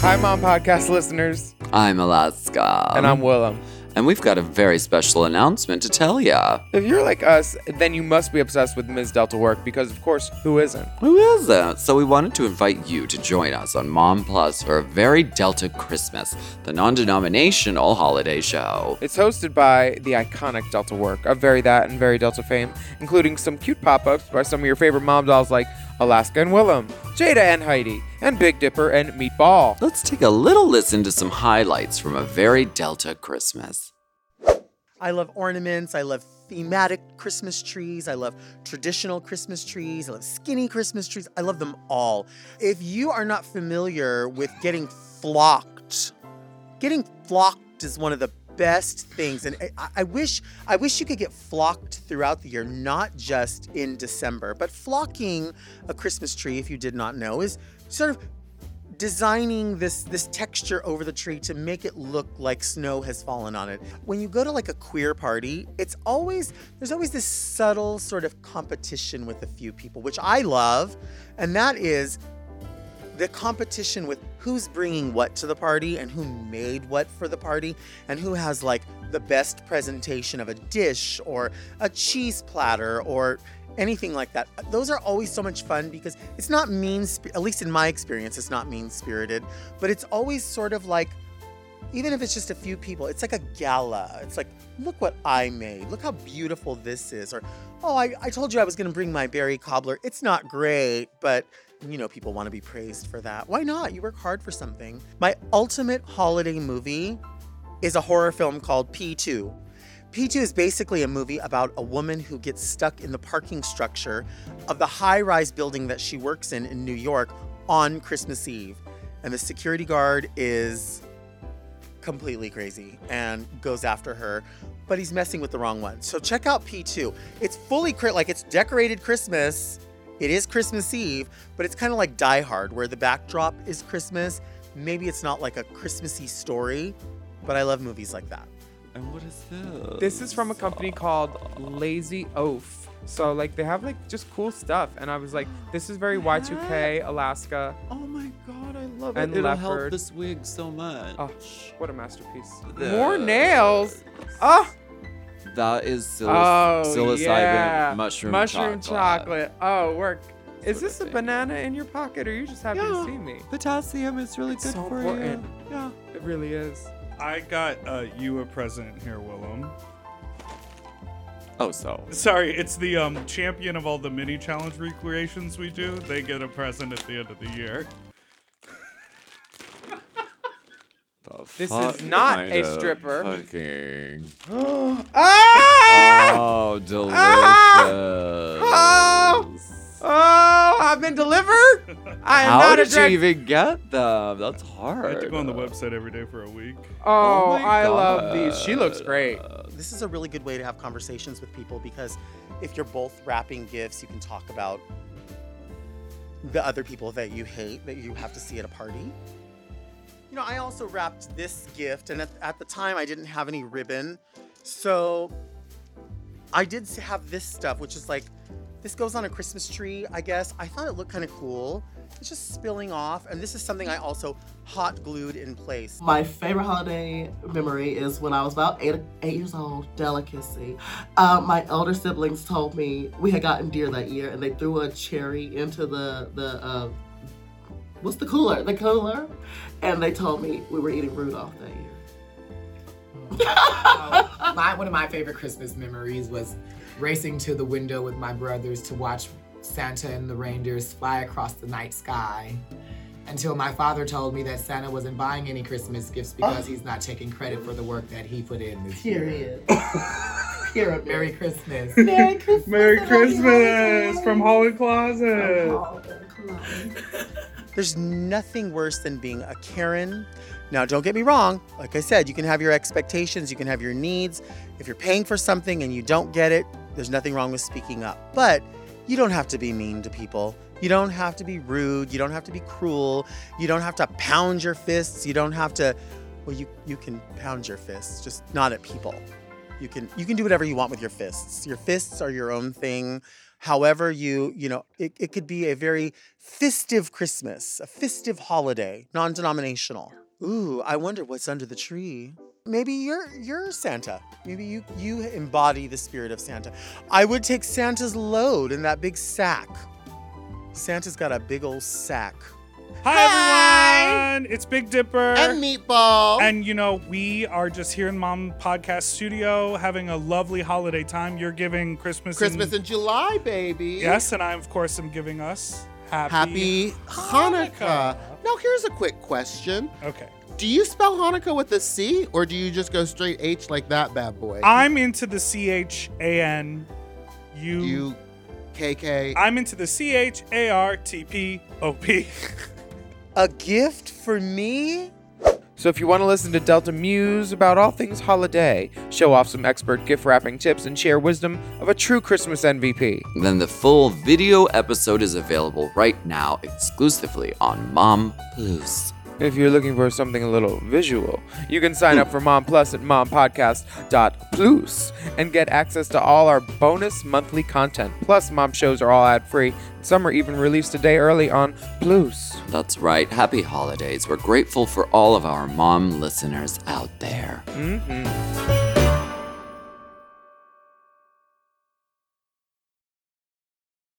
Hi, Mom Podcast listeners. I'm Alaska. And I'm Willam. And we've got a very special announcement to tell ya. If you're like us, then you must be obsessed with Ms. Delta work because, of course, who isn't? Who isn't? So we wanted to invite you to join us on Mom Plus for a very Delta Christmas, the non-denominational holiday show. It's hosted by the iconic Delta work of Very That and Very Delta fame, including some cute pop-ups by some of your favorite mom dolls like Alaska and Willam, Jaida and Heidi, and Big Dipper and Meatball. Let's take a little listen to some highlights from a very Delta Christmas. I love ornaments. I love thematic Christmas trees. I love traditional Christmas trees. I love skinny Christmas trees. I love them all. If you are not familiar with getting flocked, getting flocked is one of the best things and eh, I, I, wish i wish you could get flocked throughout the year not just in december but flocking a christmas tree if you did not know is sort of designing this this texture over the tree to make it look like snow has fallen on it. When you go to like a queer party, it's always there's always this subtle sort of competition with a few people, which I love, and that is the competition with who's bringing what to the party and who made what for the party and who has like the best presentation of a dish or a cheese platter or anything like that. Those are always so much fun because it's not mean, at least in my experience, it's not mean spirited, but it's always sort of like, even if it's just a few people, it's like a gala. It's like, look what I made. Look how beautiful this is. Or, oh, I, I told you I was going to bring my berry cobbler. It's not great, but you know, people want to be praised for that. Why not? You work hard for something. My ultimate holiday movie is a horror film called P2. P2 is basically a movie about a woman who gets stuck in the parking structure of the high rise building that she works in in New York on Christmas Eve. And the security guard is completely crazy and goes after her, but he's messing with the wrong one. So check out P2. It's fully like it's decorated Christmas it is Christmas Eve, but it's kind of like Die Hard, where the backdrop is Christmas. Maybe it's not like a Christmassy story, but I love movies like that. And what is this? This is from a company called Lazy Oaf. So like they have like just cool stuff, and I was like, this is very Y2K Alaska. Oh my god, I love and it. It'll leopard. help this wig so much. Oh, what a masterpiece! The- More nails. Oh, That is psil- oh psilocybin yeah. mushroom, mushroom chocolate. Oh, work. That's Is this a think. banana in your pocket, or are you just happy to Yeah. see me? Potassium is really It's good so for important. you. Yeah. It really is. I got uh, you a present here, Willam. Oh, so. Sorry, it's the um, champion of all the mini challenge recreations we do. They get a present at the end of the year. The This fuck is not a of stripper. Fucking. ah! Oh, delicious. Oh! Oh, I've been delivered. I am How not a did you drag. even get them? That's hard. I hard. had to go on the website every day for a week. Oh, my I love these. She looks great. This is a really good way to have conversations with people because if you're both wrapping gifts, you can talk about the other people that you hate that you have to see at a party. You know, I also wrapped this gift, and at, at the time I didn't have any ribbon. So I did have this stuff, which is like, this goes on a Christmas tree, I guess. I thought it looked kind of cool. It's just spilling off, and this is something I also hot glued in place. My favorite holiday memory is when I was about eight, eight years old, delicacy. Uh, my elder siblings told me we had gotten deer that year and they threw a cherry into the, the uh, what's the cooler? The cooler. And they told me we were eating Rudolph that year. Oh, my one of my favorite Christmas memories was racing to the window with my brothers to watch Santa and the reindeers fly across the night sky. Until my father told me that Santa wasn't buying any Christmas gifts because he's not taking credit for the work that he put in this year. Period. Period. Merry Christmas. Merry Christmas. Merry and happy Christmas holidays. from Holland Closet. Oh, come on. There's nothing worse than being a Karen. Now, don't get me wrong. Like I said, you can have your expectations, you can have your needs. If you're paying for something and you don't get it, there's nothing wrong with speaking up. But you don't have to be mean to people. You don't have to be rude. You don't have to be cruel. You don't have to pound your fists. You don't have to well you you can pound your fists, just not at people. You can you can do whatever you want with your fists. Your fists are your own thing. However you, you know, it, it could be a very festive Christmas, a festive holiday, non-denominational. Ooh, I wonder what's under the tree. Maybe you're you're Santa. Maybe you you embody the spirit of Santa. I would take Santa's load in that big sack. Santa's got a big old sack. Hi, everyone. It's Big Dipper. And Meatball. And you know, we are just here in Mom Podcast Studio having a lovely holiday time. You're giving Christmas Christmas in, in July, baby. Yes, and I of course am giving us happy Happy Hanukkah. Hanukkah. Now, here's a quick question. Okay. Do you spell Hanukkah with a C or do you just go straight H like that bad boy? I'm into the C H A N U you KK. I'm into the C H A R T P O P. A gift for me? So if you want to listen to Delta muse about all things holiday, show off some expert gift wrapping tips, and share wisdom of a true Christmas MVP, Then the full video episode is available right now exclusively on Mom Plus. If you're looking for something a little visual, you can sign up for Mom Plus at mompodcast.plus and get access to all our bonus monthly content. Plus, Mom shows are all ad free. Some are even released a day early on Plus. That's right, happy holidays. We're grateful for all of our mom listeners out there. hmm